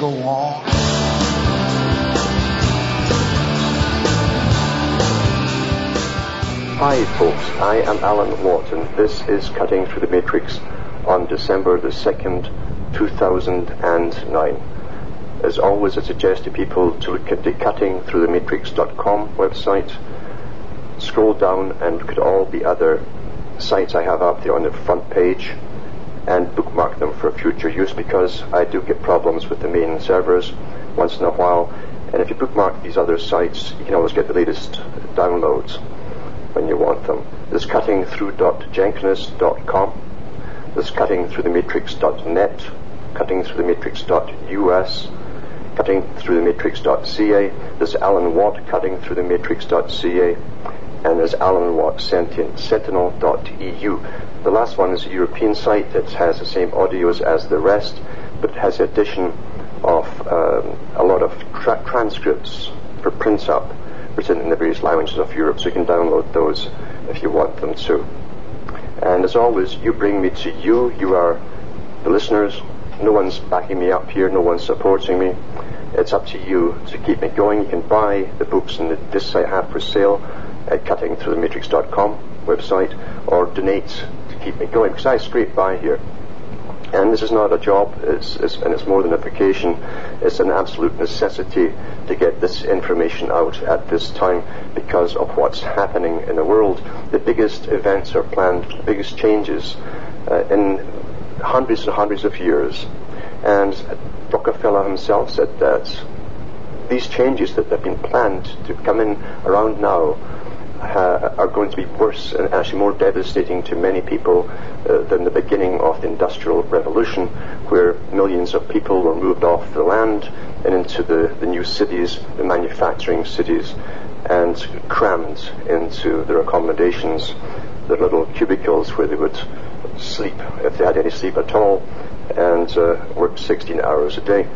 go on. Hi folks, I am Alan and this is Cutting Through the Matrix on December the 2nd, 2009. As always, I suggest to people to look at the cuttingthroughthematrix.com website, scroll down and look at all the other sites I have up there on the front page and bookmark them for future use because I do get problems with the main servers once in a while. And if you bookmark these other sites, you can always get the latest downloads when you want them. This cutting through. This cutting through the matrix.net, cutting through the matrix.us, cutting through the matrix.ca. This Alan Watt cutting through the matrix.ca, and there's Alan Watt sentinel.eu. The last one is a European site that has the same audios as the rest, but has the addition of um, a lot of tra- transcripts for print up written in the various languages of Europe, so you can download those if you want them to. And as always, you bring me to you. You are the listeners. No one's backing me up here. No one's supporting me. It's up to you to keep me going. You can buy the books and the discs I have for sale at cuttingthroughthematrix.com website or donate to keep me going because I scrape by here. And this is not a job, it's, it's, and it's more than a vacation. It's an absolute necessity to get this information out at this time because of what's happening in the world. The biggest events are planned, the biggest changes uh, in hundreds and hundreds of years. And Rockefeller himself said that these changes that have been planned to come in around now are going to be worse and actually more devastating to many people uh, than the beginning of the Industrial Revolution, where millions of people were moved off the land and into the, the new cities, the manufacturing cities, and crammed into their accommodations, their little cubicles where they would sleep, if they had any sleep at all, and uh, work 16 hours a day.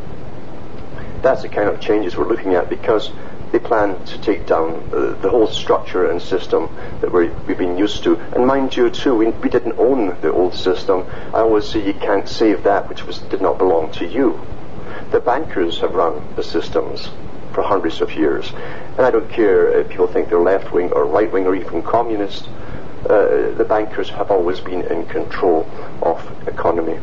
That's the kind of changes we're looking at because they plan to take down uh, the whole structure and system that we have been used to. And mind you, too, we, we, didn't own the old system. I always say you can't save that which was, did not belong to you. The bankers have run the systems for hundreds of years. And I don't care if people think they're left wing or right wing or even communist. Uh, the bankers have always been in control of economy.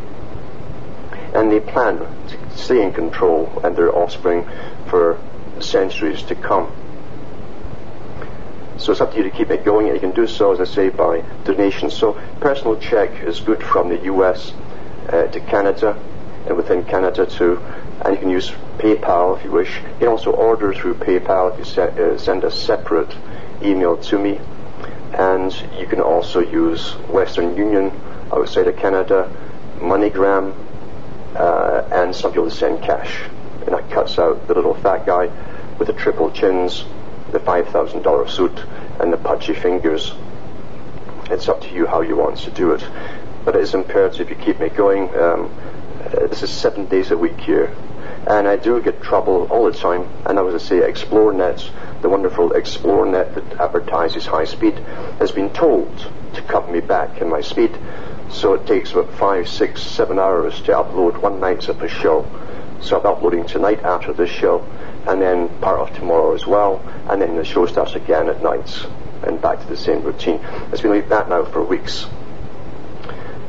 And they plan to stay in control and their offspring for centuries to come. So it's up to you to keep it going, and you can do so, as I say, by donations. So personal check is good from the US uh, to Canada, and within Canada too. And you can use PayPal if you wish. You can also order through PayPal if you se- uh, send a separate email to me. And you can also use Western Union outside of Canada, MoneyGram, uh, and some people send cash. And that cuts out the little fat guy with the triple chins, the $5,000 suit, and the pudgy fingers. It's up to you how you want to do it. But it is imperative you keep me going. Um, uh, this is seven days a week here. And I do get trouble all the time. And I was to say, Xplornet, the wonderful Xplornet that advertises high speed, has been told to cut me back in my speed. So it takes about five, six, seven hours to upload one night's of a show. So I'm uploading tonight after this show and then part of tomorrow as well, and then the show starts again at nights, and back to the same routine. It's been like that now for weeks.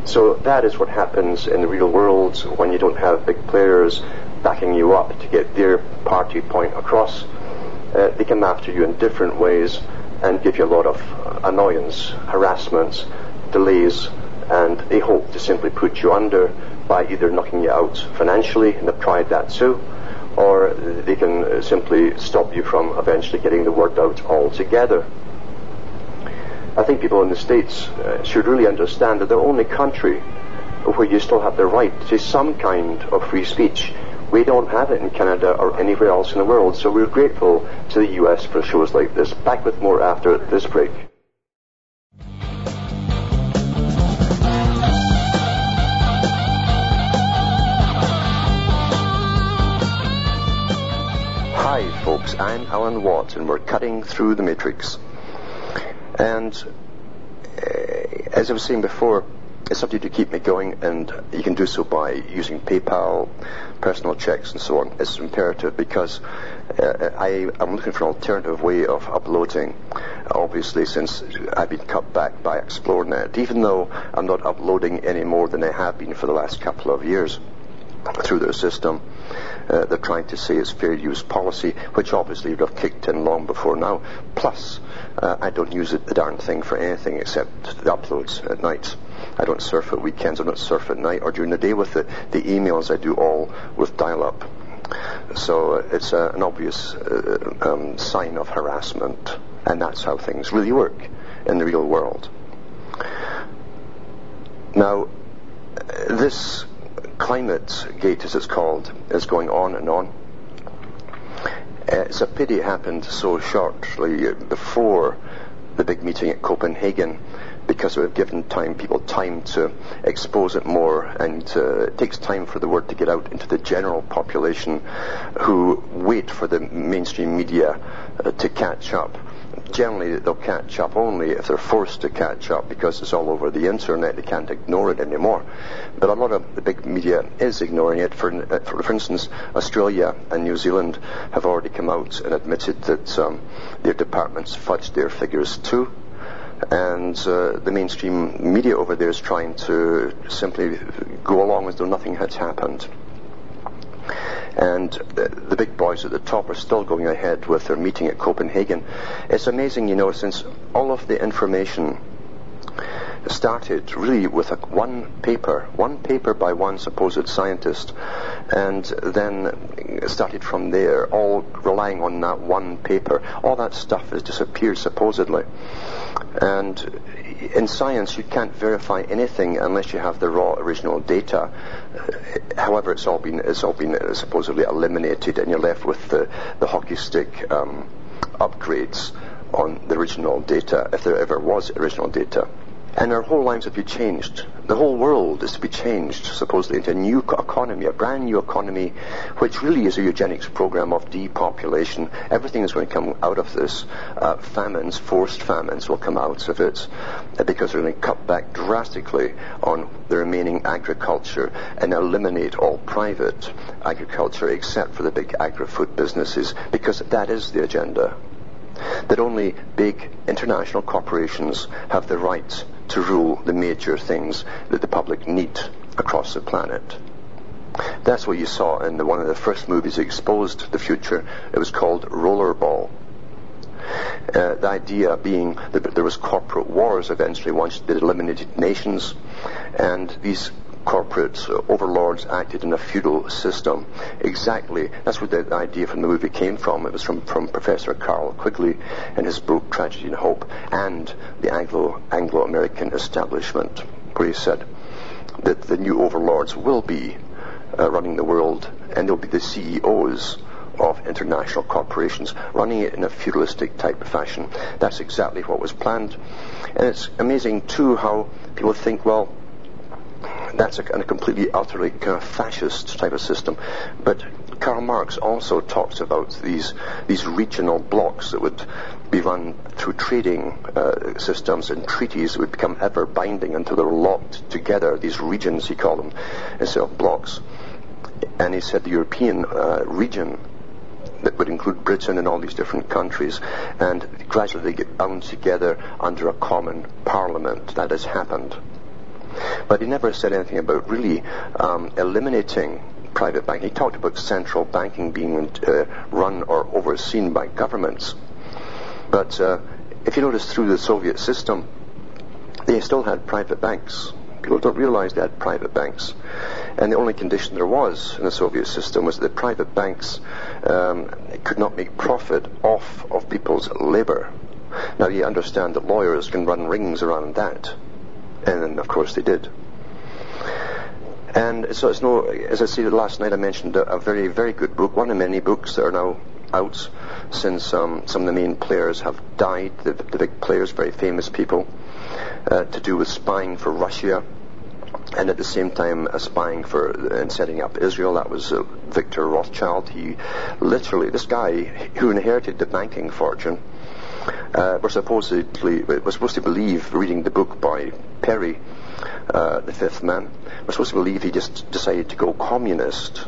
So that is what happens in the real world when you don't have big players backing you up to get their party point across. Uh, they come after you in different ways and give you a lot of annoyance, harassment, delays, and they hope to simply put you under by either knocking you out financially, and they've tried that too, or they can simply stop you from eventually getting the word out altogether. I think people in the States uh, should really understand that they're the only country where you still have the right to some kind of free speech We don't have it in Canada or anywhere else in the world, so we're grateful to the US for shows like this. Back with more after this break. Folks. I'm Alan Watt, and we're cutting through the matrix. And uh, as I was saying before, it's something to keep me going, and you can do so by using PayPal, personal checks, and so on. It's imperative because uh, I, am looking for an alternative way of uploading. Obviously, since I've been cut back by Xplornet, even though I'm not uploading any more than I have been for the last couple of years through their system. Uh, they're trying to say it's fair use policy, which obviously would have kicked in long before now. Plus, uh, I don't use it, the darn thing for anything except the uploads at night. I don't surf at weekends, I don't surf at night or during the day with it. The emails I do all with dial-up. So uh, it's uh, an obvious uh, um, sign of harassment, and that's how things really work in the real world. Now, this climate gate, as it's called, is going on and on. It's a pity it happened so shortly before the big meeting at Copenhagen because we've given time people time to expose it more and uh, it takes time for the word to get out into the general population who wait for the mainstream media uh, to catch up generally they'll catch up only if they're forced to catch up because it's all over the internet. They can't ignore it anymore. But a lot of the big media is ignoring it. For, for, for instance, Australia and New Zealand have already come out and admitted that um, their departments fudged their figures too. And uh, the mainstream media over there is trying to simply go along as though nothing had happened. And the big boys at the top are still going ahead with their meeting at Copenhagen. It's amazing, you know, since all of the information started really with a, one paper, one paper by one supposed scientist, and then started from there, all relying on that one paper. All that stuff has disappeared supposedly. And in science, you can't verify anything unless you have the raw original data. However, it's all been it's all been supposedly eliminated, and you're left with the the hockey stick um, upgrades on the original data, if there ever was original data. And our whole lives have been changed. The whole world is to be changed, supposedly, into a new economy, a brand new economy, which really is a eugenics program of depopulation. Everything is going to come out of this. Uh, famines, forced famines, will come out of it uh, because they're going to cut back drastically on the remaining agriculture and eliminate all private agriculture except for the big agri-food businesses because that is the agenda that only big international corporations have the right to rule the major things that the public need across the planet. That's what you saw in the, one of the first movies that exposed the future. It was called Rollerball. Uh, the idea being that there was corporate wars eventually once they eliminated nations, and these corporate overlords acted in a feudal system. Exactly, that's where the idea from the movie came from. It was from, from Professor Carroll Quigley in his book Tragedy and Hope and the Anglo, Anglo-American establishment, where he said that the new overlords will be uh, running the world and they'll be the CEOs of international corporations, running it in a feudalistic type of fashion. That's exactly what was planned. And it's amazing, too, how people think, well, that's a, a completely, utterly of fascist type of system. But Karl Marx also talks about these these regional blocks that would be run through trading uh, systems and treaties that would become ever binding until they're locked together. These regions, he called them, instead of blocks. And he said the European uh, region that would include Britain and all these different countries, and gradually they get bound together under a common parliament. That has happened. But he never said anything about really um, eliminating private banking. He talked about central banking being uh, run or overseen by governments. But uh, if you notice through the Soviet system, they still had private banks. People don't realize they had private banks. And the only condition there was in the Soviet system was that the private banks um, could not make profit off of people's labor. Now you understand that lawyers can run rings around that. And of course they did. And so it's no, as I said last night, I mentioned a, a very, very good book, one of many books that are now out since um, some of the main players have died, the, the big players, very famous people, uh, to do with spying for Russia and at the same time uh, spying for and setting up Israel. That was uh, Victor Rothschild. He literally, this guy who inherited the banking fortune, uh, was supposedly was supposed to believe, reading the book by Perry, uh, the Fifth Man, was supposed to believe he just decided to go communist.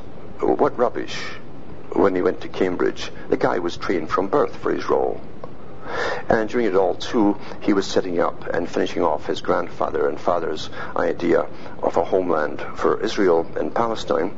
What rubbish! When he went to Cambridge, the guy was trained from birth for his role. And during it all, too, he was setting up and finishing off his grandfather and father's idea of a homeland for Israel and Palestine.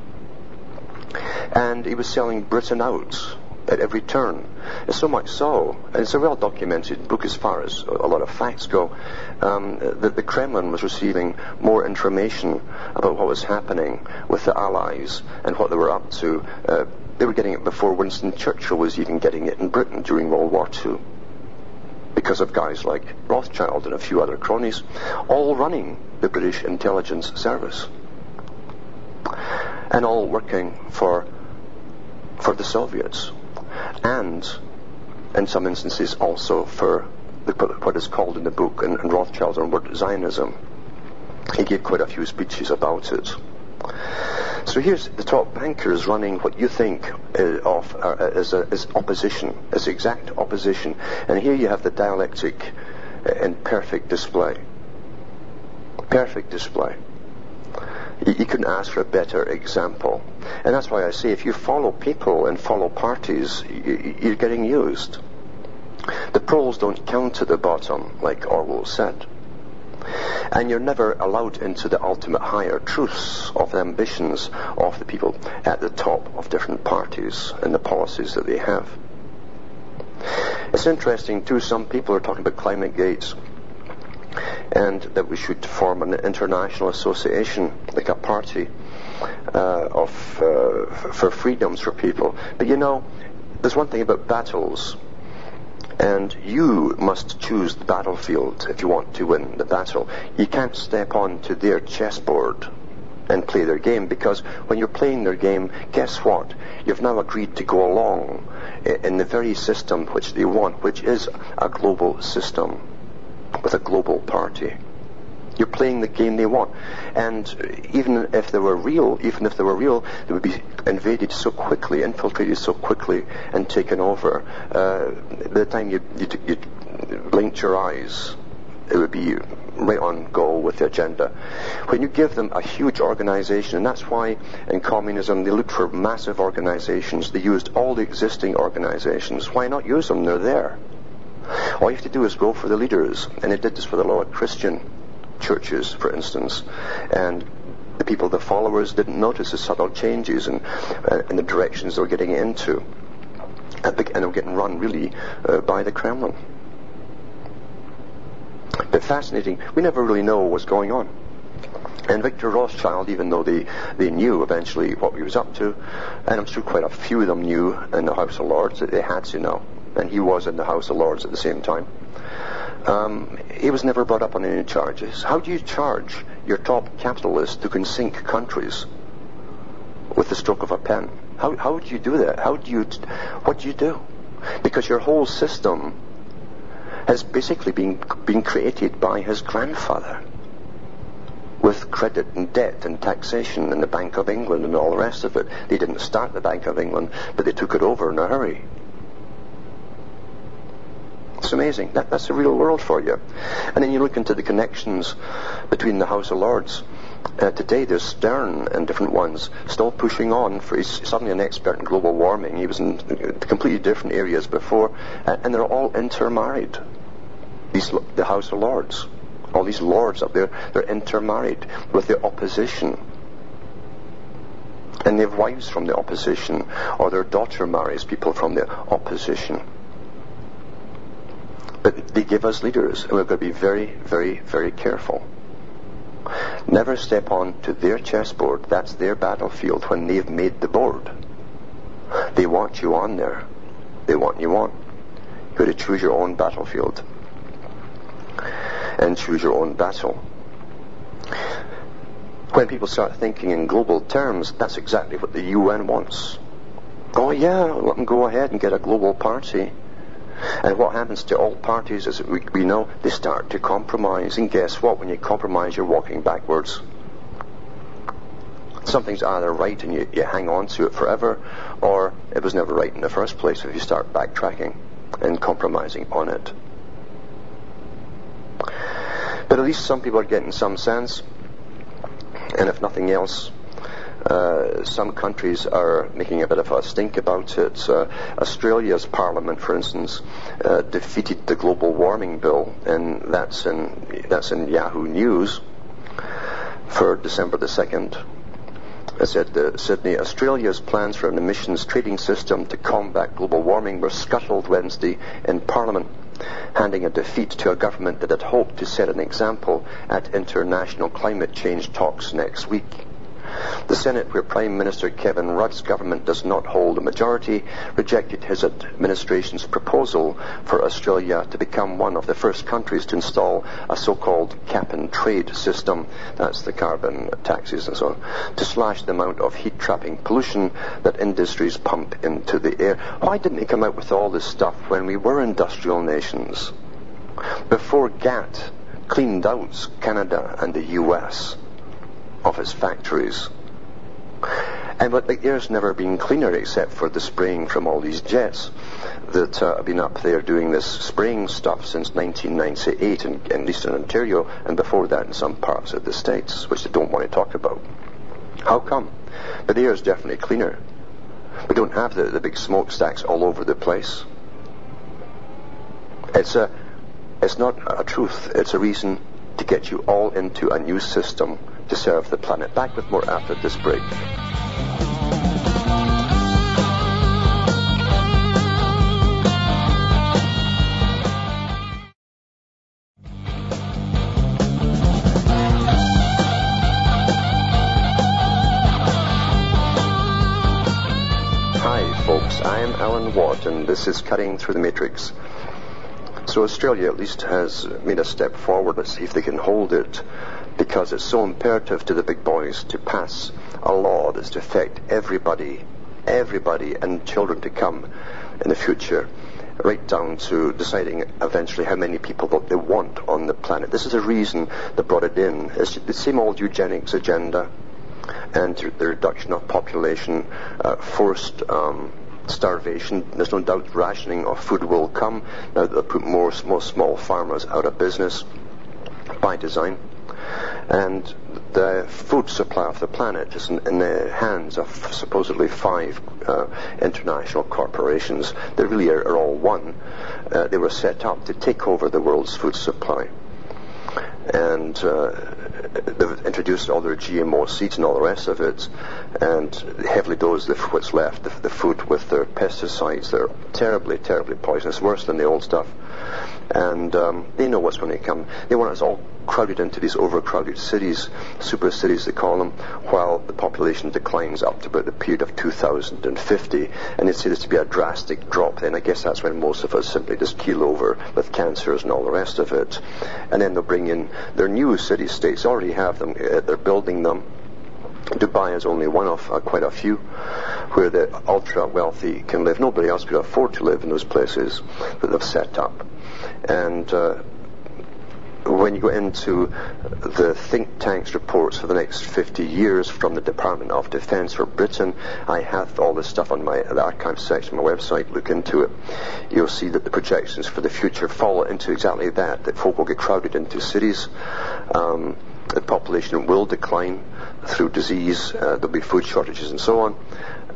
And he was selling Britain out at every turn. So much so, and it's a well documented book as far as a lot of facts go, um, that the Kremlin was receiving more information about what was happening with the Allies and what they were up to. Uh, they were getting it before Winston Churchill was even getting it in Britain during World War II because of guys like Rothschild and a few other cronies, all running the British intelligence service. And all working for, for the Soviets. And, in some instances, also for the, what is called in the book, and, and Rothschild's own word, Zionism. He gave quite a few speeches about it. So here's the top bankers running what you think uh, of uh, as, a, as opposition, as exact opposition. And here you have the dialectic uh, in perfect display. Perfect display. You, you couldn't ask for a better example. And that's why I say if you follow people and follow parties, you, you're getting used. The proles don't count at the bottom, like Orwell said. And you're never allowed into the ultimate higher truths of the ambitions of the people at the top of different parties and the policies that they have. It's interesting too, some people are talking about climate gates and that we should form an international association, like a party uh, of uh, for freedoms for people. But you know, there's one thing about battles and you must choose the battlefield if you want to win the battle. You can't step onto their chessboard and play their game because when you're playing their game, guess what? You've now agreed to go along in the very system which they want, which is a global system with a global party. You're playing the game they want. And even if they were real, even if they were real, they would be invaded so quickly, infiltrated so quickly, and taken over. Uh, by the time you, you, you blinked your eyes, it would be right on goal with the agenda. When you give them a huge organization, and that's why in communism they looked for massive organizations. They used all the existing organizations. Why not use them? They're there. All you have to do is go for the leaders, and they did this for the Lower Christian churches, for instance, and the people, the followers, didn't notice the subtle changes in, uh, in the directions they were getting into. And they were getting run really uh, by the Kremlin. But fascinating, we never really know what's going on. And Victor Rothschild, even though they, they knew eventually what he was up to, and I'm sure quite a few of them knew in the House of Lords that they had to know, and he was in the House of Lords at the same time. Um, he was never brought up on any charges. How do you charge your top capitalist who can sink countries with the stroke of a pen? How, how do you do that? How do you, what do you do? Because your whole system has basically been, been created by his grandfather with credit and debt and taxation and the Bank of England and all the rest of it. They didn't start the Bank of England, but they took it over in a hurry. It's amazing. That, that's the real world for you. And then you look into the connections between the House of Lords. Uh, today there's Stern and different ones still pushing on for he's suddenly an expert in global warming. He was in completely different areas before, uh, and they're all intermarried. These the House of Lords, all these lords up there, they're intermarried with the opposition. And they have wives from the opposition, or their daughter marries people from the opposition. But they give us leaders, and we've got to be very, very, very careful. Never step on to their chessboard. That's their battlefield when they've made the board. They want you on there. They want you on. You've got to choose your own battlefield and choose your own battle. when people start thinking in global terms, that's exactly what the UN wants. Oh yeah, let them go ahead and get a global party. And what happens to all parties is we, we know they start to compromise. And guess what? When you compromise, you're walking backwards. Something's either right and you, you hang on to it forever, or it was never right in the first place if you start backtracking and compromising on it. But at least some people are getting some sense. And if nothing else, uh, some countries are making a bit of a stink about it. Uh, Australia's parliament, for instance, uh, defeated the global warming bill, and that's in that's in Yahoo News for December the second. It said uh, Sydney, Australia's plans for an emissions trading system to combat global warming were scuttled Wednesday in Parliament handing a defeat to a government that had hoped to set an example at international climate change talks next week. The Senate, where Prime Minister Kevin Rudd's government does not hold a majority, rejected his administration's proposal for Australia to become one of the first countries to install a so-called cap and trade system, that's the carbon taxes and so on, to slash the amount of heat-trapping pollution that industries pump into the air. Why didn't he come out with all this stuff when we were industrial nations? Before GATT cleaned out Canada and the US of his factories. And but the air's never been cleaner except for the spraying from all these jets that uh, have been up there doing this spraying stuff since 1998, in, in eastern Ontario, and before that in some parts of the states, which they don't want to talk about. How come? But the air is definitely cleaner. We don't have the, the big smokestacks all over the place. It's a, it's not a truth. It's a reason to get you all into a new system to serve the planet. Back with more after this break. Hi, folks. I'm Alan Watt, and this is Cutting Through the Matrix. So Australia at least has made a step forward. Let's see if they can hold it because it's so imperative to the big boys to pass a law that's to affect everybody, everybody and children to come in the future, right down to deciding eventually how many people that they want on the planet. This is the reason they brought it in. It's the same old eugenics agenda and the reduction of population, uh, forced um, starvation. There's no doubt rationing of food will come now that they put more, more small farmers out of business by design and the food supply of the planet is in, the hands of supposedly five uh, international corporations. They really are, are all one. Uh, they were set up to take over the world's food supply. And uh, they've introduced all their GMO seeds and all the rest of it, and heavily dosed the, what's left, the, the food with their pesticides. They're terribly, terribly poisonous, worse than the old stuff and um, they know what's going to come. They want us all crowded into these overcrowded cities, super cities they call them, while the population declines up to about the period of 2050. And they say to be a drastic drop. Then I guess that's when most of us simply just keel over with cancers and all the rest of it. And then they'll bring in their new city states. They already have them. Uh, they're building them. Dubai is only one of uh, quite a few where the ultra wealthy can live. Nobody else could afford to live in those places that they've set up. And uh, when you go into the think tank's reports for the next 50 years from the Department of Defense for Britain, I have all this stuff on my the archive section of my website. Look into it. You'll see that the projections for the future fall into exactly that. That folk will get crowded into cities. Um, the population will decline through disease. Uh, there'll be food shortages and so on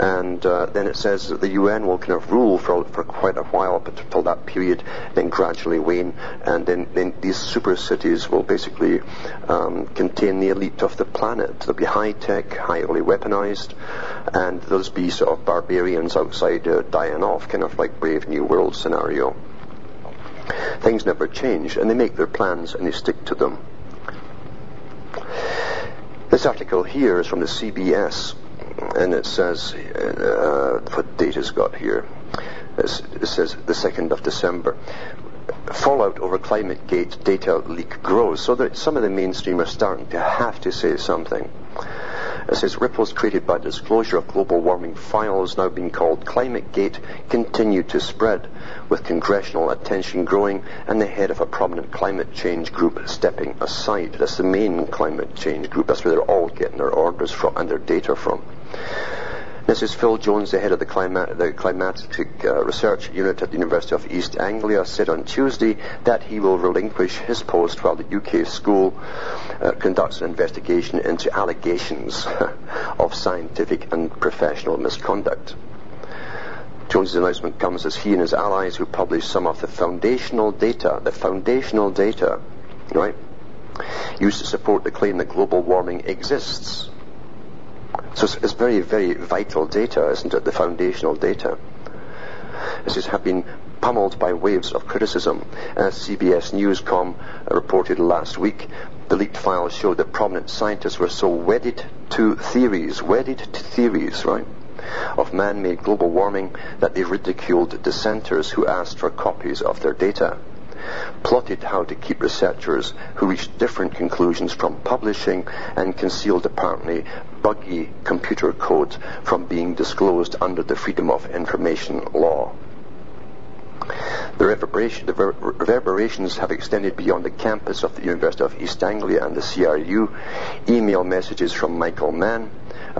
and uh, then it says that the UN will kind of rule for for quite a while up until that period, then gradually wane, and then, then these super cities will basically um, contain the elite of the planet. They'll be high tech, highly weaponized, and there'll be sort of barbarians outside uh, dying off, kind of like Brave New World scenario. Things never change, and they make their plans and they stick to them. This article here is from the CBS and it says, uh, what date has got here? It says the 2nd of December. Fallout over climate gate data leak grows, so that some of the mainstream are starting to have to say something. It says ripples created by disclosure of global warming files, now being called Climate Gate, continue to spread, with congressional attention growing and the head of a prominent climate change group stepping aside. That's the main climate change group. That's where they're all getting their orders from and their data from. This is Phil Jones, the head of the, the climatic uh, research unit at the University of East Anglia, said on Tuesday that he will relinquish his post while the UK school uh, conducts an investigation into allegations of scientific and professional misconduct. Jones's announcement comes as he and his allies who published some of the foundational data, the foundational data, right, used to support the claim that global warming exists so it's, it's very, very vital data, isn't it? The foundational data. This has been pummeled by waves of criticism. As CBS Newscom reported last week, the leaked files showed that prominent scientists were so wedded to theories, wedded to theories, right, of man-made global warming that they ridiculed dissenters who asked for copies of their data plotted how to keep researchers who reached different conclusions from publishing and concealed apparently buggy computer code from being disclosed under the Freedom of Information law. The, reverberation, the reverberations have extended beyond the campus of the University of East Anglia and the CRU. Email messages from Michael Mann,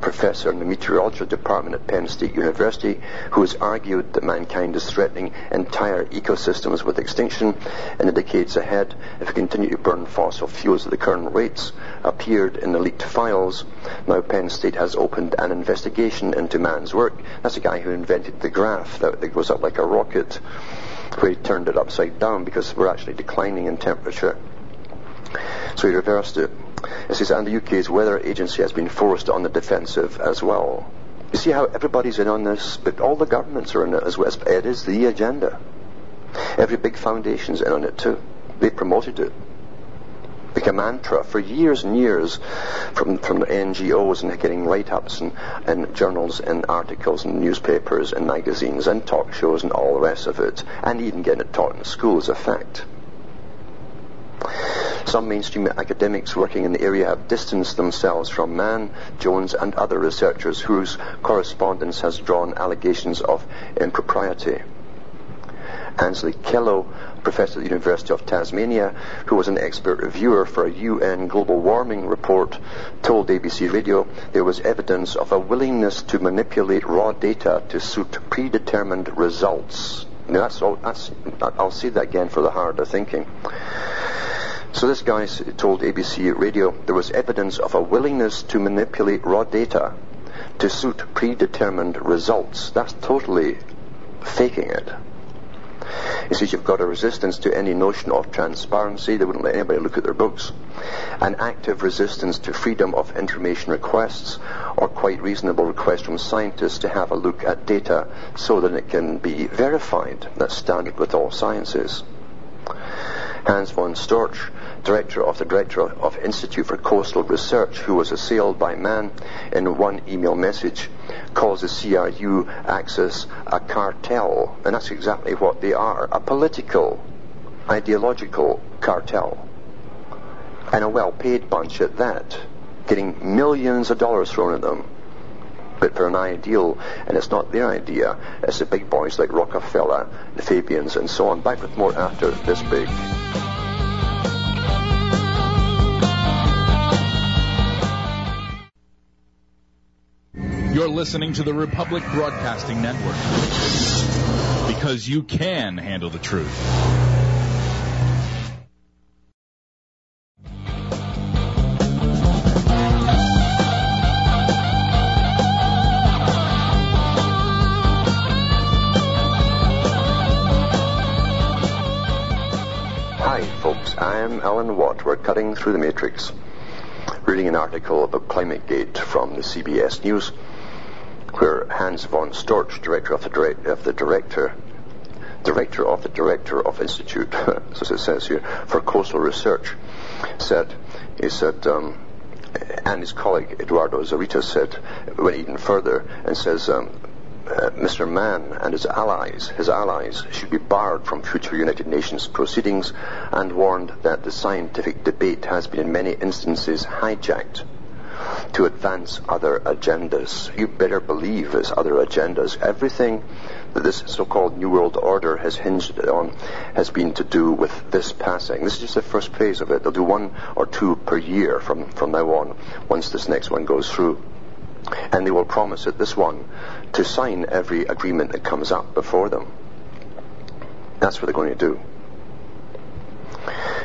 a professor in the meteorology department at Penn State University, who has argued that mankind is threatening entire ecosystems with extinction in the decades ahead if we continue to burn fossil fuels at the current rates, appeared in the leaked files. Now Penn State has opened an investigation into Mann's work. That's the guy who invented the graph that, that goes up like a rocket, where he turned it upside down because we're actually declining in temperature. So he reversed it. It says, and the UK's weather agency has been forced on the defensive as well. You see how everybody's in on this, but all the governments are in it as well. It is the agenda. Every big foundation's in on it too. They promoted it. Like a mantra for years and years from, from NGOs and getting write-ups and, and journals and articles and newspapers and magazines and talk shows and all the rest of it. And even getting it taught in schools, a fact. Some mainstream academics working in the area have distanced themselves from Mann, Jones, and other researchers whose correspondence has drawn allegations of impropriety. Aynsley Kellow, professor at the University of Tasmania, who was an expert reviewer for a UN global warming report, told ABC Radio there was evidence of a willingness to manipulate raw data to suit predetermined results. Now that's, all, that's I'll say that again for the harder thinking. So this guy told ABC Radio there was evidence of a willingness to manipulate raw data to suit predetermined results. That's totally faking it. He says you've got a resistance to any notion of transparency. They wouldn't let anybody look at their books. An active resistance to freedom of information requests or quite reasonable requests from scientists to have a look at data so that it can be verified. That's standard with all sciences. Hans von Storch director of the director of Institute for Coastal Research, who was assailed by Mann in one email message, calls the CRU axis a cartel, and that's exactly what they are, a political, ideological cartel. And a well-paid bunch at that, getting millions of dollars thrown at them but for an ideal, and it's not their idea, it's the big boys like Rockefeller, the Fabians, and so on. Back with more after this break. You're listening to the Republic Broadcasting Network because you can handle the truth. Hi, folks. I'm Alan Watt. We're cutting through the matrix. Reading an article about ClimateGate from the CBS News where Hans von Storch, director of the, direct, of the director, director of the director of Institute, as it says here, for Coastal Research, said, he said, um, and his colleague Eduardo Zorita said, went even further and says, um, uh, Mr. Mann and his allies, his allies, should be barred from future United Nations proceedings, and warned that the scientific debate has been in many instances hijacked to advance other agendas. You better believe there's other agendas. Everything that this so-called New World Order has hinged on has been to do with this passing. This is just the first phase of it. They'll do one or two per year from, from now on, once this next one goes through. And they will promise at this one to sign every agreement that comes up before them. That's what they're going to do.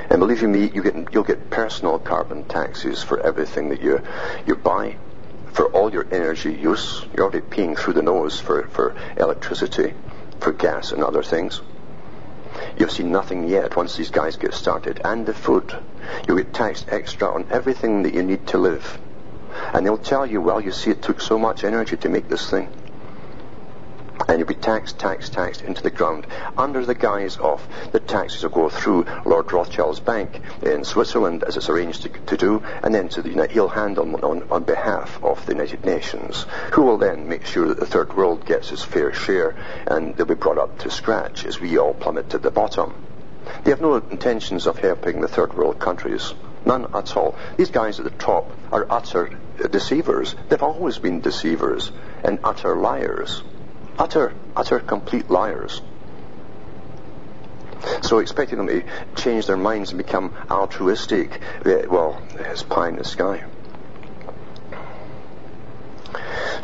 And believe you me, you get, you'll get personal carbon taxes for everything that you, you buy, for all your energy use. You're already paying through the nose for, for electricity, for gas and other things. You've seen nothing yet once these guys get started. And the food. You'll get taxed extra on everything that you need to live. And they'll tell you, well, you see, it took so much energy to make this thing and you'll be taxed, taxed, taxed into the ground under the guise of the taxes will go through Lord Rothschild's bank in Switzerland as it's arranged to, to do, and then to the United, he'll handle on, on behalf of the United Nations, who will then make sure that the third world gets its fair share and they'll be brought up to scratch as we all plummet to the bottom. They have no intentions of helping the third world countries. None at all. These guys at the top are utter deceivers. They've always been deceivers and utter liars utter, utter complete liars. So expecting them to change their minds and become altruistic, eh, well, it's pie in the sky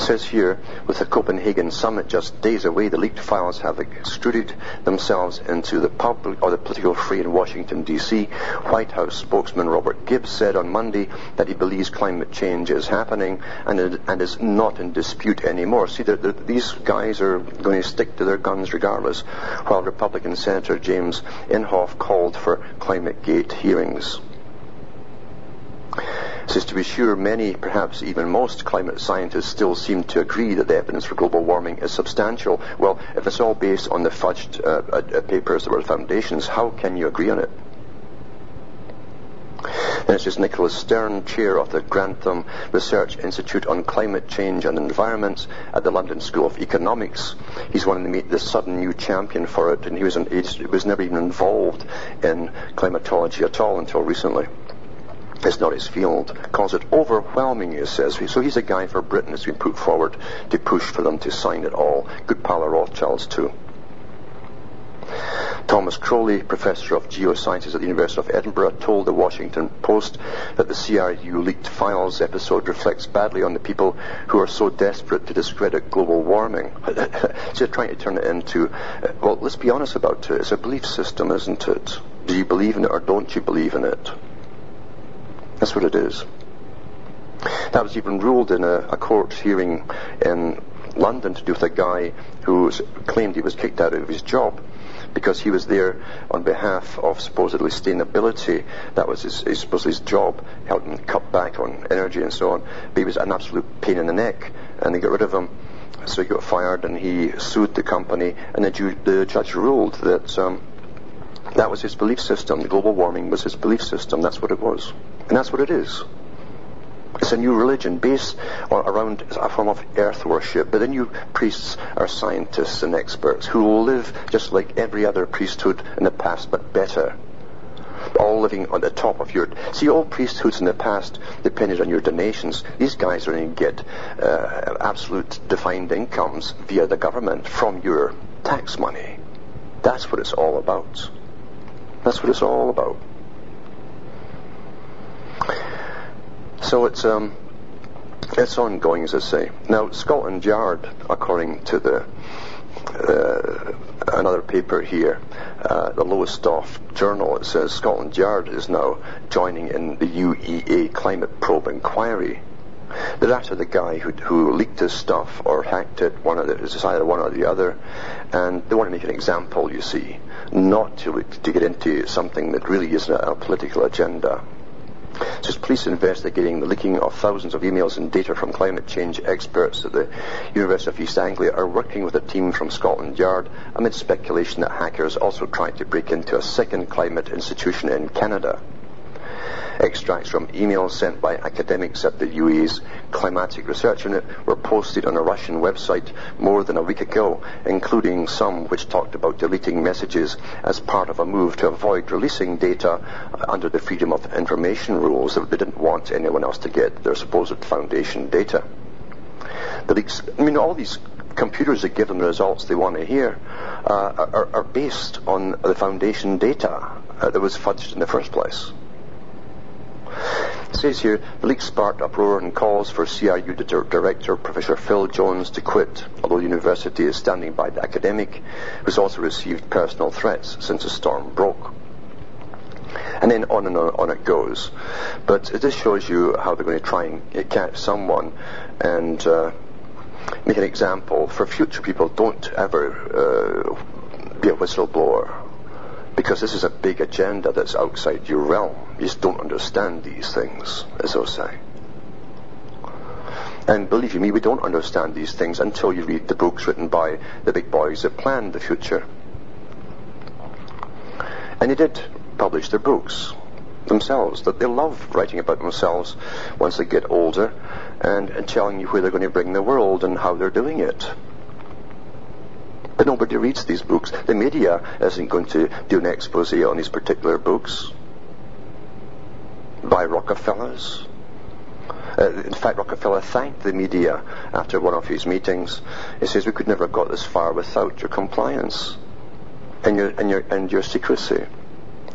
says here, with the Copenhagen summit just days away, the leaked files have extruded themselves into the public or the political fray in Washington, D.C. White House spokesman Robert Gibbs said on Monday that he believes climate change is happening and, it, and is not in dispute anymore. See, the, the, these guys are going to stick to their guns regardless, while Republican Senator James Inhofe called for climate gate hearings. Says to be sure, many, perhaps even most climate scientists still seem to agree that the evidence for global warming is substantial. Well, if it's all based on the fudged uh, uh, uh papers that were foundations, how can you agree on it? It's just Nicholas Stern, chair of the Grantham Research Institute on Climate Change and Environment at the London School of Economics. He's wanting to meet the sudden new champion for it, and he was, an, he was never even involved in climatology at all until recently. It's not his field. Calls it overwhelming, he says. So he's a guy for Britain that's been put forward to push for them to sign it all. Good pal of Rothschild's too. Thomas Crowley, professor of geosciences at the University of Edinburgh, told the Washington Post that the CRU leaked files episode reflects badly on the people who are so desperate to discredit global warming. so they're trying to turn it into, uh, well, let's be honest about it. It's a belief system, isn't it? Do you believe in it or don't you believe in it? That's what it is. That was even ruled in a, a court hearing in London to do with a guy who claimed he was kicked out of his job because he was there on behalf of supposedly sustainability. That was his, his supposedly his job, helping cut back on energy and so on. But he was an absolute pain in the neck, and they got rid of him. So he got fired, and he sued the company, and the, ju- the judge ruled that um, that was his belief system. Global warming was his belief system. That's what it was. And that's what it is. It's a new religion based on, around a form of earth worship. But the new priests are scientists and experts who will live just like every other priesthood in the past, but better. All living on the top of your. See, all priesthoods in the past depended on your donations. These guys are going to get uh, absolute defined incomes via the government from your tax money. That's what it's all about. That's what it's all about. So it's um, it's ongoing, as I say. Now, Scotland Yard, according to the uh, another paper here, uh, the Lowestoft Journal, it says Scotland Yard is now joining in the UEA climate probe inquiry. They're after the guy who, who leaked this stuff or hacked it. One of the, it's either one or the other, and they want to make an example. You see, not to to get into something that really isn't a, a political agenda. Just police investigating the leaking of thousands of emails and data from climate change experts at the University of East Anglia are working with a team from Scotland Yard amid speculation that hackers also tried to break into a second climate institution in Canada. Extracts from emails sent by academics at the UAE's Climatic Research Unit were posted on a Russian website more than a week ago, including some which talked about deleting messages as part of a move to avoid releasing data under the Freedom of Information rules that they didn't want anyone else to get their supposed foundation data. The leaks, I mean, all these computers that give them the results they want to hear uh, are, are, based on the foundation data uh, that was fudged in the first place. It says here, the leak sparked uproar and calls for CRU Director Professor Phil Jones to quit, although the university is standing by the academic, who's also received personal threats since the storm broke. And then on and on, on it goes. But it just shows you how they're going to try and catch someone and uh, make an example for future people. Don't ever uh, be a whistleblower because this is a big agenda that's outside your realm. You just don't understand these things, as they'll say. And believe me, we don't understand these things until you read the books written by the big boys that planned the future. And they did publish their books themselves, that they love writing about themselves once they get older and, and telling you where they're going to bring the world and how they're doing it. But nobody reads these books. The media isn't going to do an expose on these particular books by Rockefellers. Uh, in fact, Rockefeller thanked the media after one of his meetings. He says, "We could never have got this far without your compliance and your and your and your secrecy,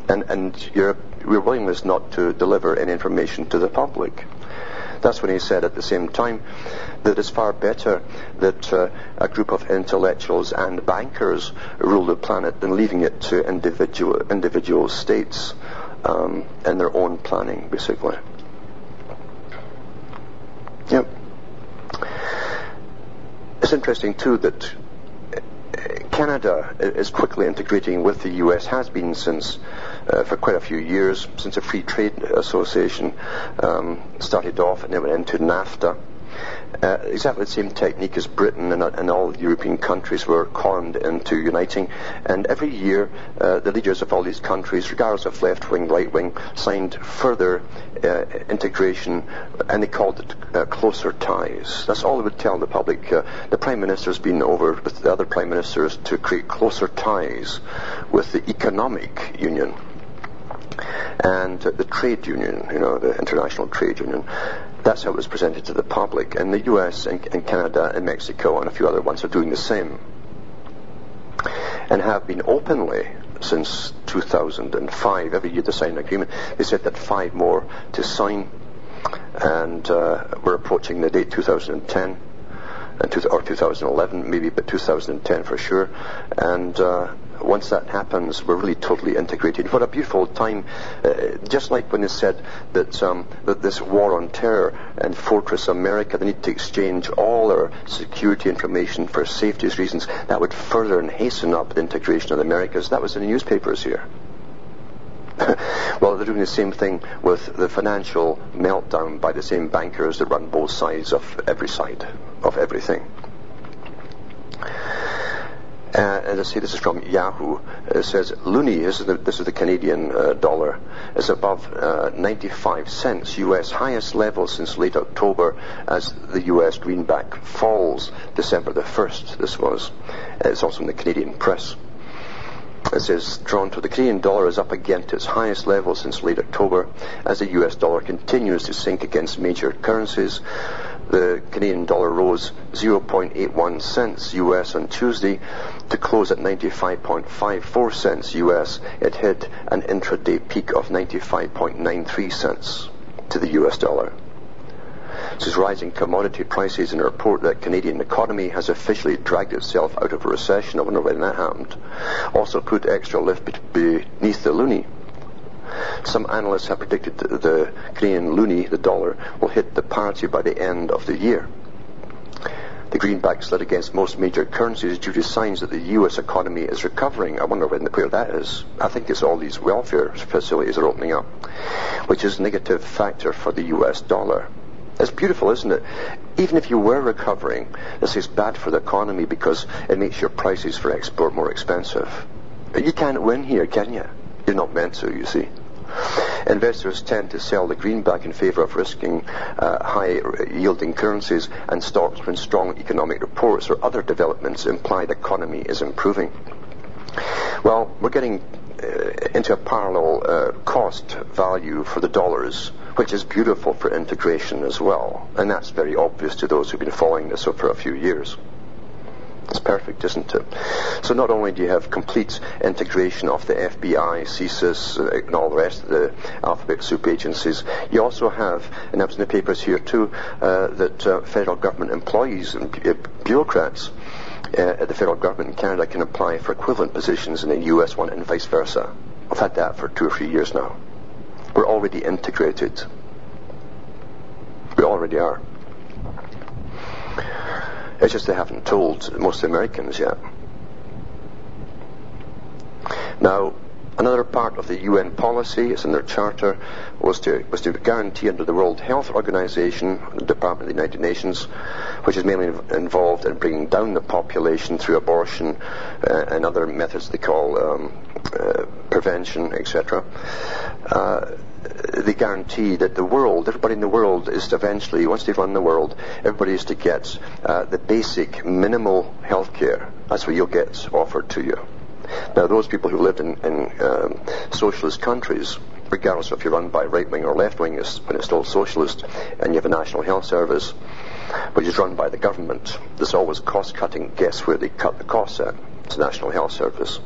and and your your willingness not to deliver any information to the public." That's when he said at the same time that it's far better that uh, a group of intellectuals and bankers rule the planet than leaving it to individual individual states um, and their own planning, basically. Yep. It's interesting too that Canada is quickly integrating with the US, has been since uh, for quite a few years, since the Free Trade Association um, started off and then went into NAFTA. Uh, exactly the same technique as Britain and, and, all European countries were conned into uniting. And every year, uh, the leaders of all these countries, regardless of left wing, right wing, signed further uh, integration, and they called it uh, closer ties. That's all they would tell the public. Uh, the prime minister's been over with the other prime ministers to create closer ties with the economic union and the trade union, you know, the international trade union. That's how it was presented to the public. And the US and, and Canada and Mexico and a few other ones are doing the same. And have been openly since 2005. Every year they sign an agreement. They said that five more to sign, and uh, we're approaching the date 2010, and or 2011 maybe, but 2010 for sure. And uh, once that happens, we're really totally integrated. What a beautiful time! Uh, just like when they said that um, that this war on terror and Fortress America, they need to exchange all our security information for safety reasons. That would further and hasten up the integration of the Americas. That was in the newspapers here. well, they're doing the same thing with the financial meltdown by the same bankers that run both sides of every side of everything. Uh, as I say, this is from Yahoo. It says loonie, this is the, this is the Canadian uh, dollar, is above uh, 95 cents, U.S. highest level since late October as the U.S. greenback falls December the 1st. This was. It's also in the Canadian press. It says Toronto, the Canadian dollar is up again to its highest level since late October as the US dollar continues to sink against major currencies the Canadian dollar rose 0.81 cents US on Tuesday to close at 95.54 cents US. It hit an intraday peak of 95.93 cents to the US dollar. This is rising commodity prices and a report that Canadian economy has officially dragged itself out of a recession. I wonder when that happened. Also put extra lift beneath the loonie. Some analysts have predicted the Canadian loonie, the dollar, will hit the parity by the end of the year. The greenback slid against most major currencies due to signs that the U.S. economy is recovering. I wonder when, where that is. I think it's all these welfare facilities are opening up, which is a negative factor for the U.S. dollar. It's beautiful, isn't it? Even if you were recovering, this is bad for the economy because it makes your prices for export more expensive. You can't win here, can you? You're not meant to, you see. Investors tend to sell the greenback in favour of risking uh, high yielding currencies and stocks when strong economic reports or other developments imply the economy is improving. Well, we're getting uh, into a parallel uh, cost value for the dollars, which is beautiful for integration as well. And that's very obvious to those who've been following this for a few years. It's perfect, isn't it? So not only do you have complete integration of the FBI, CSIS, uh, and all the rest of the alphabet soup agencies, you also have, and that was in the papers here too, uh, that uh, federal government employees and bureaucrats uh, at the federal government in Canada can apply for equivalent positions in the US one and vice versa. I've had that for two or three years now. We're already integrated. We already are. It's just they haven't told most Americans yet. Now, another part of the UN policy, is in their charter, was to, was to guarantee under the World Health Organization, the Department of the United Nations, which is mainly involved in bringing down the population through abortion uh, and other methods they call um, uh, prevention, etc. Uh, they guarantee that the world, everybody in the world is eventually, once they've run the world, everybody is to get uh, the basic minimal health care. That's what you'll get offered to you. Now, those people who live in, in um, socialist countries, regardless of if you're run by right wing or left wing, when it's still socialist, and you have a national health service, which is run by the government, there's always cost cutting. Guess where they cut the costs at? It's the National Health Service.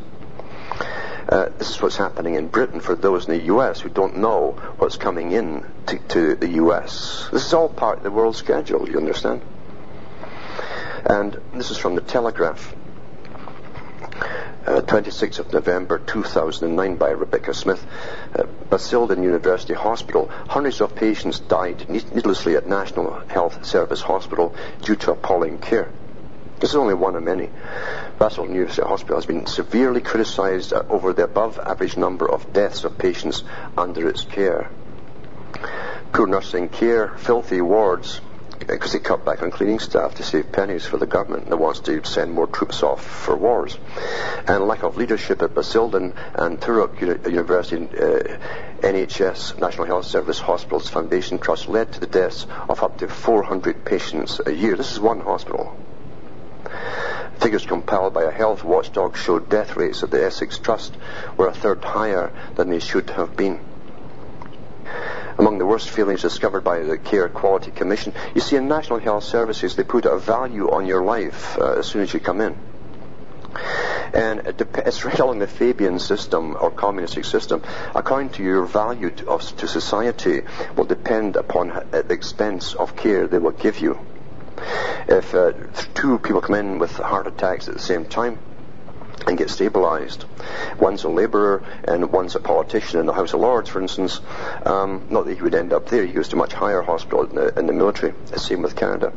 Uh, this is what's happening in Britain for those in the US who don't know what's coming in to, to the US. This is all part of the world schedule, you understand? And this is from the Telegraph. Uh, 26th of November 2009 by Rebecca Smith, uh, Basildon University Hospital. Hundreds of patients died needlessly at National Health Service Hospital due to appalling care. This is only one of many. Basildon University Hospital has been severely criticised uh, over the above average number of deaths of patients under its care. Poor nursing care, filthy wards, because they cut back on cleaning staff to save pennies for the government that wants to send more troops off for wars. And lack of leadership at Basildon and Thurrock University uh, NHS National Health Service Hospitals Foundation Trust led to the deaths of up to 400 patients a year. This is one hospital. Figures compiled by a health watchdog showed death rates at the Essex Trust were a third higher than they should have been. Among the worst failings discovered by the Care Quality Commission, you see in National Health Services they put a value on your life uh, as soon as you come in. And it dep- it's right along the Fabian system or communistic system. According to your value to, of, to society will depend upon uh, the expense of care they will give you. If uh, two people come in with heart attacks at the same time, and get stabilised. One's a labourer and one's a politician in the House of Lords, for instance. Um, not that he would end up there. He goes to much higher hospital in the, in the military. Same with Canada.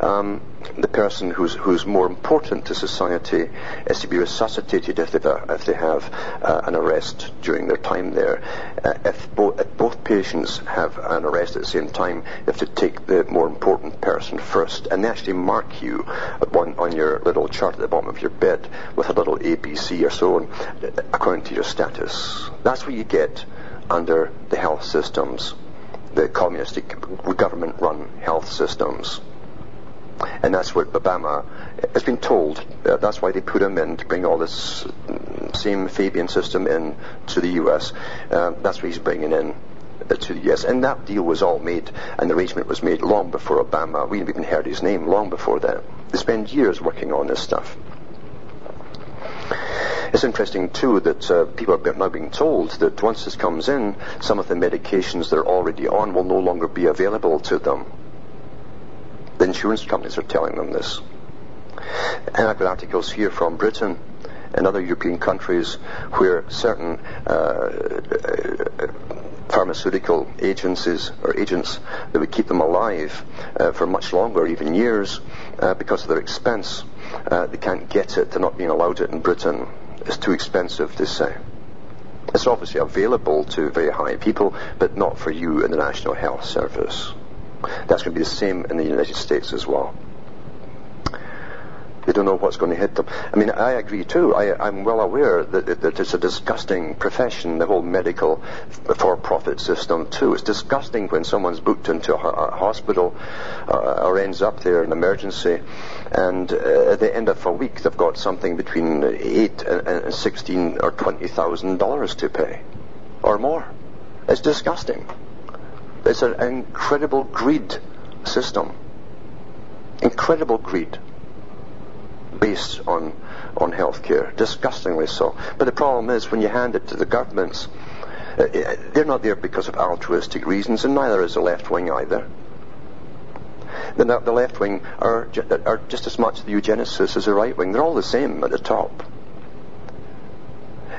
Um, the person who's, who's more important to society is to be resuscitated if, if they have uh, an arrest during their time there. Uh, if both patients have an arrest at the same time, you have to take the more important person first. And they actually mark you on, on your little chart at the bottom of your bed with a little ABC or so on, according to your status. That's what you get under the health systems, the communistic government-run health systems. And that's what Obama has been told. Uh, that's why they put him in to bring all this same Fabian system in to the U.S. Uh, that's what he's bringing in to the. And that deal was all made, and the arrangement was made long before Obama. We even heard his name long before that. They spend years working on this stuff. It's interesting too that uh, people are now being told that once this comes in, some of the medications they're already on will no longer be available to them. The insurance companies are telling them this. And I've got articles here from Britain and other European countries where certain uh, pharmaceutical agencies or agents that would keep them alive uh, for much longer, even years, uh, because of their expense. Uh, they can't get it. They're not being allowed it in Britain It's too expensive to say. It's obviously available to very high people, but not for you in the National Health Service. That's going to be the same in the United States as well. They don't know what's going to hit them. I mean, I agree too. I, am well aware that, that, it's a disgusting profession, the whole medical for-profit system too. It's disgusting when someone's booked into a, hospital uh, or ends up there in emergency, and uh, at the end of a week they've got something between eight and sixteen or twenty thousand dollars to pay, or more. It's disgusting. It's an incredible greed system. Incredible greed based on, on healthcare, disgustingly so. But the problem is when you hand it to the governments, uh, uh, they're not there because of altruistic reasons, and neither is the left wing either. The, the left wing are, are just as much the eugenicists as the right wing. They're all the same at the top.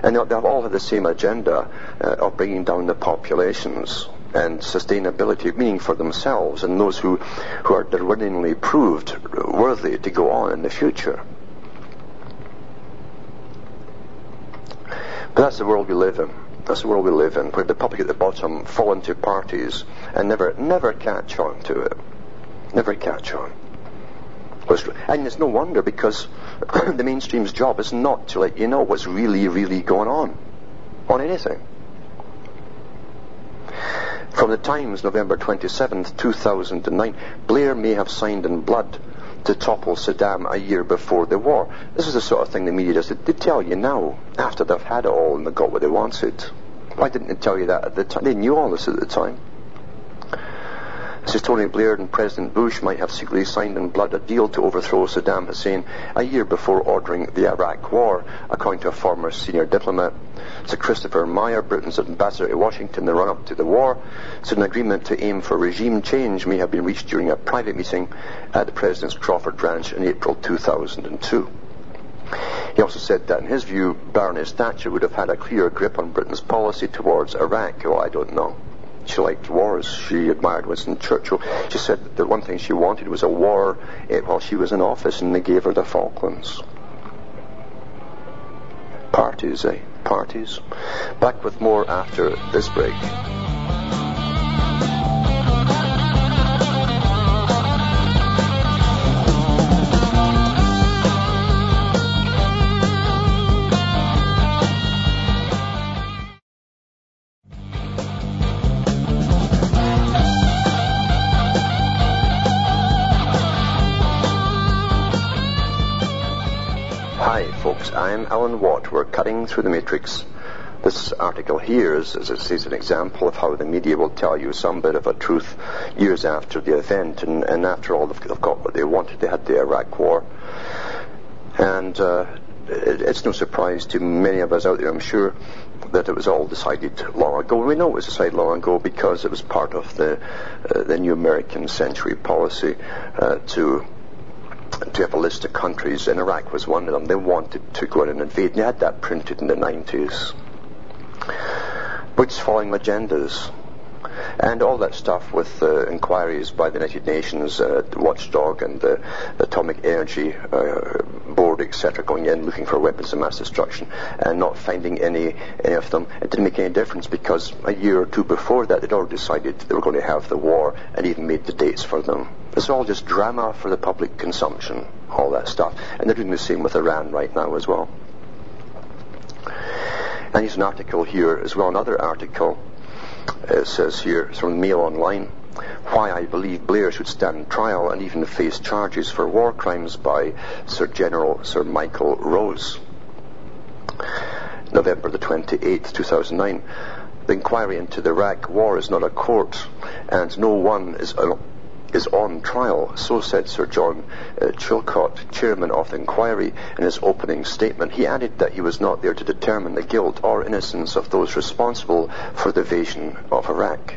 And they've all had the same agenda uh, of bringing down the populations and sustainability, meaning for themselves and those who, who are Darwinianly proved worthy to go on in the future. But that's the world we live in. That's the world we live in, where the public at the bottom fall into parties and never, never catch on to it. Never catch on. And it's no wonder because the mainstream's job is not to let you know what's really, really going on on anything. From the Times, November 27, 2009, Blair may have signed in blood to topple Saddam a year before the war. This is the sort of thing the media does. They tell you now, after they've had it all and they got what they wanted. Why didn't they tell you that at the time? They knew all this at the time. Tony Blair and President Bush might have secretly signed in blood a deal to overthrow Saddam Hussein a year before ordering the Iraq War, according to a former senior diplomat. Sir Christopher Meyer, Britain's ambassador to Washington in the run-up to the war, said an agreement to aim for regime change may have been reached during a private meeting at the President's Crawford Ranch in April 2002. He also said that in his view, Baroness Thatcher would have had a clearer grip on Britain's policy towards Iraq. Well, I don't know. She liked wars. She admired Winston Churchill. She said that the one thing she wanted was a war eh, while she was in office, and they gave her the Falklands. Parties, eh? Parties. Back with more after this break. Alan Watt. We're cutting through the matrix. This article here is, as it says, an example of how the media will tell you some bit of a truth years after the event, and, and after all, they've, got what they wanted. They had the Iraq War, and uh, it, it's no surprise to many of us out there, I'm sure, that it was all decided long ago. We know it was decided long ago because it was part of the uh, the new American century policy uh, to to have a list of countries, and Iraq was one of them. They wanted to go in and invade, and they had that printed in the 90s. But it's following agendas. And all that stuff with uh, inquiries by the United Nations, uh, watchdog and the Atomic Energy uh, Board, etc., going in looking for weapons of mass destruction and not finding any, any of them, it didn't make any difference because a year or two before that they'd already decided they were going to have the war and even made the dates for them. It's all just drama for the public consumption, all that stuff. And they're doing the same with Iran right now as well. And here's an article here as well, another article it says here, it's from Mail Online, why I believe Blair should stand trial and even face charges for war crimes by Sir General Sir Michael Rose. November the 28th, 2009. The inquiry into the Iraq war is not a court, and no one is is on trial. So said Sir John uh, Chilcot, chairman of the inquiry, in his opening statement. He added that he was not there to determine the guilt or innocence of those responsible for the invasion of Iraq.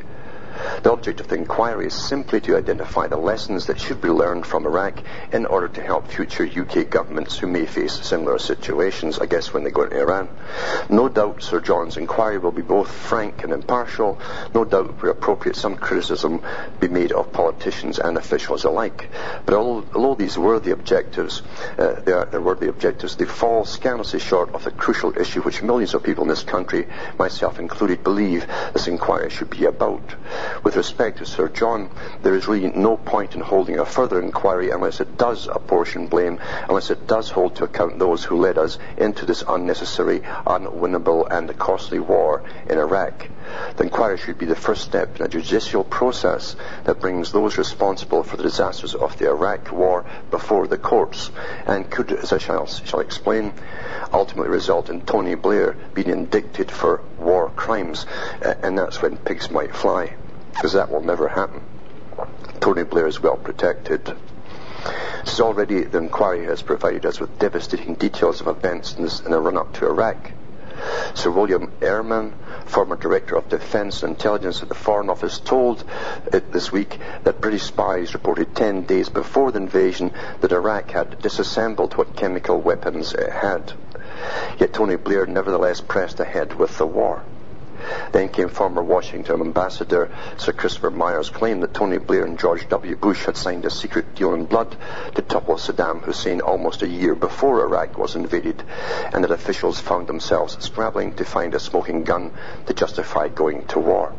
The object of the inquiry is simply to identify the lessons that should be learned from Iraq in order to help future UK governments who may face similar situations, I guess, when they go into Iran. No doubt Sir John's inquiry will be both frank and impartial. No doubt, where appropriate, some criticism be made of politicians and officials alike. But although, these were the objectives, uh, they, are, they were the objectives, they fall scandalously short of the crucial issue which millions of people in this country, myself included, believe this inquiry should be about. With respect to Sir John, there is really no point in holding a further inquiry unless it does apportion blame, unless it does hold to account those who led us into this unnecessary, unwinnable, and costly war in Iraq. The inquiry should be the first step in a judicial process that brings those responsible for the disasters of the Iraq war before the courts, and could, as I shall, shall explain, ultimately result in Tony Blair being indicted for war crimes, and that's when pigs might fly, because that will never happen. Tony Blair is well protected. Already the inquiry has provided us with devastating details of events in, this, in the run-up to Iraq. Sir William Ehrman, former Director of Defence and Intelligence at the Foreign Office, told it this week that British spies reported 10 days before the invasion that Iraq had disassembled what chemical weapons it had. Yet Tony Blair nevertheless pressed ahead with the war. Then came former Washington ambassador Sir Christopher Meyer's claim that Tony Blair and George W. Bush had signed a secret deal in blood to topple Saddam Hussein almost a year before Iraq was invaded, and that officials found themselves scrabbling to find a smoking gun to justify going to war.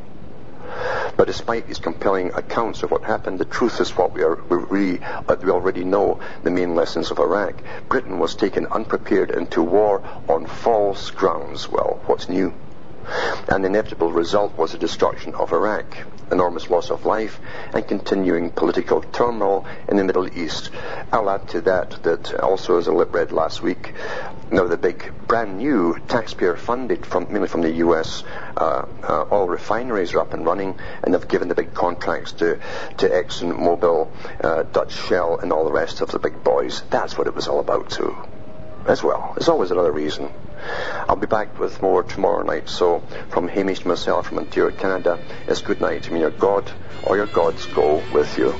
But despite these compelling accounts of what happened, the truth is what we, are, we, really, uh, we already know, the main lessons of Iraq. Britain was taken unprepared into war on false grounds. Well, what's new? And the inevitable result was the destruction of Iraq, enormous loss of life, and continuing political turmoil in the Middle East. I'll add to that that also, as I read last week, now the big brand new taxpayer funded from mainly from the US uh, uh, oil refineries are up and running and they've given the big contracts to to Exxon Mobil, uh, Dutch Shell and all the rest of the big boys. That's what it was all about too as well. There's always another reason. I'll be back with more tomorrow night. So, from Hamish to myself from Ontario, Canada, it's good night. May your God or your gods go with you.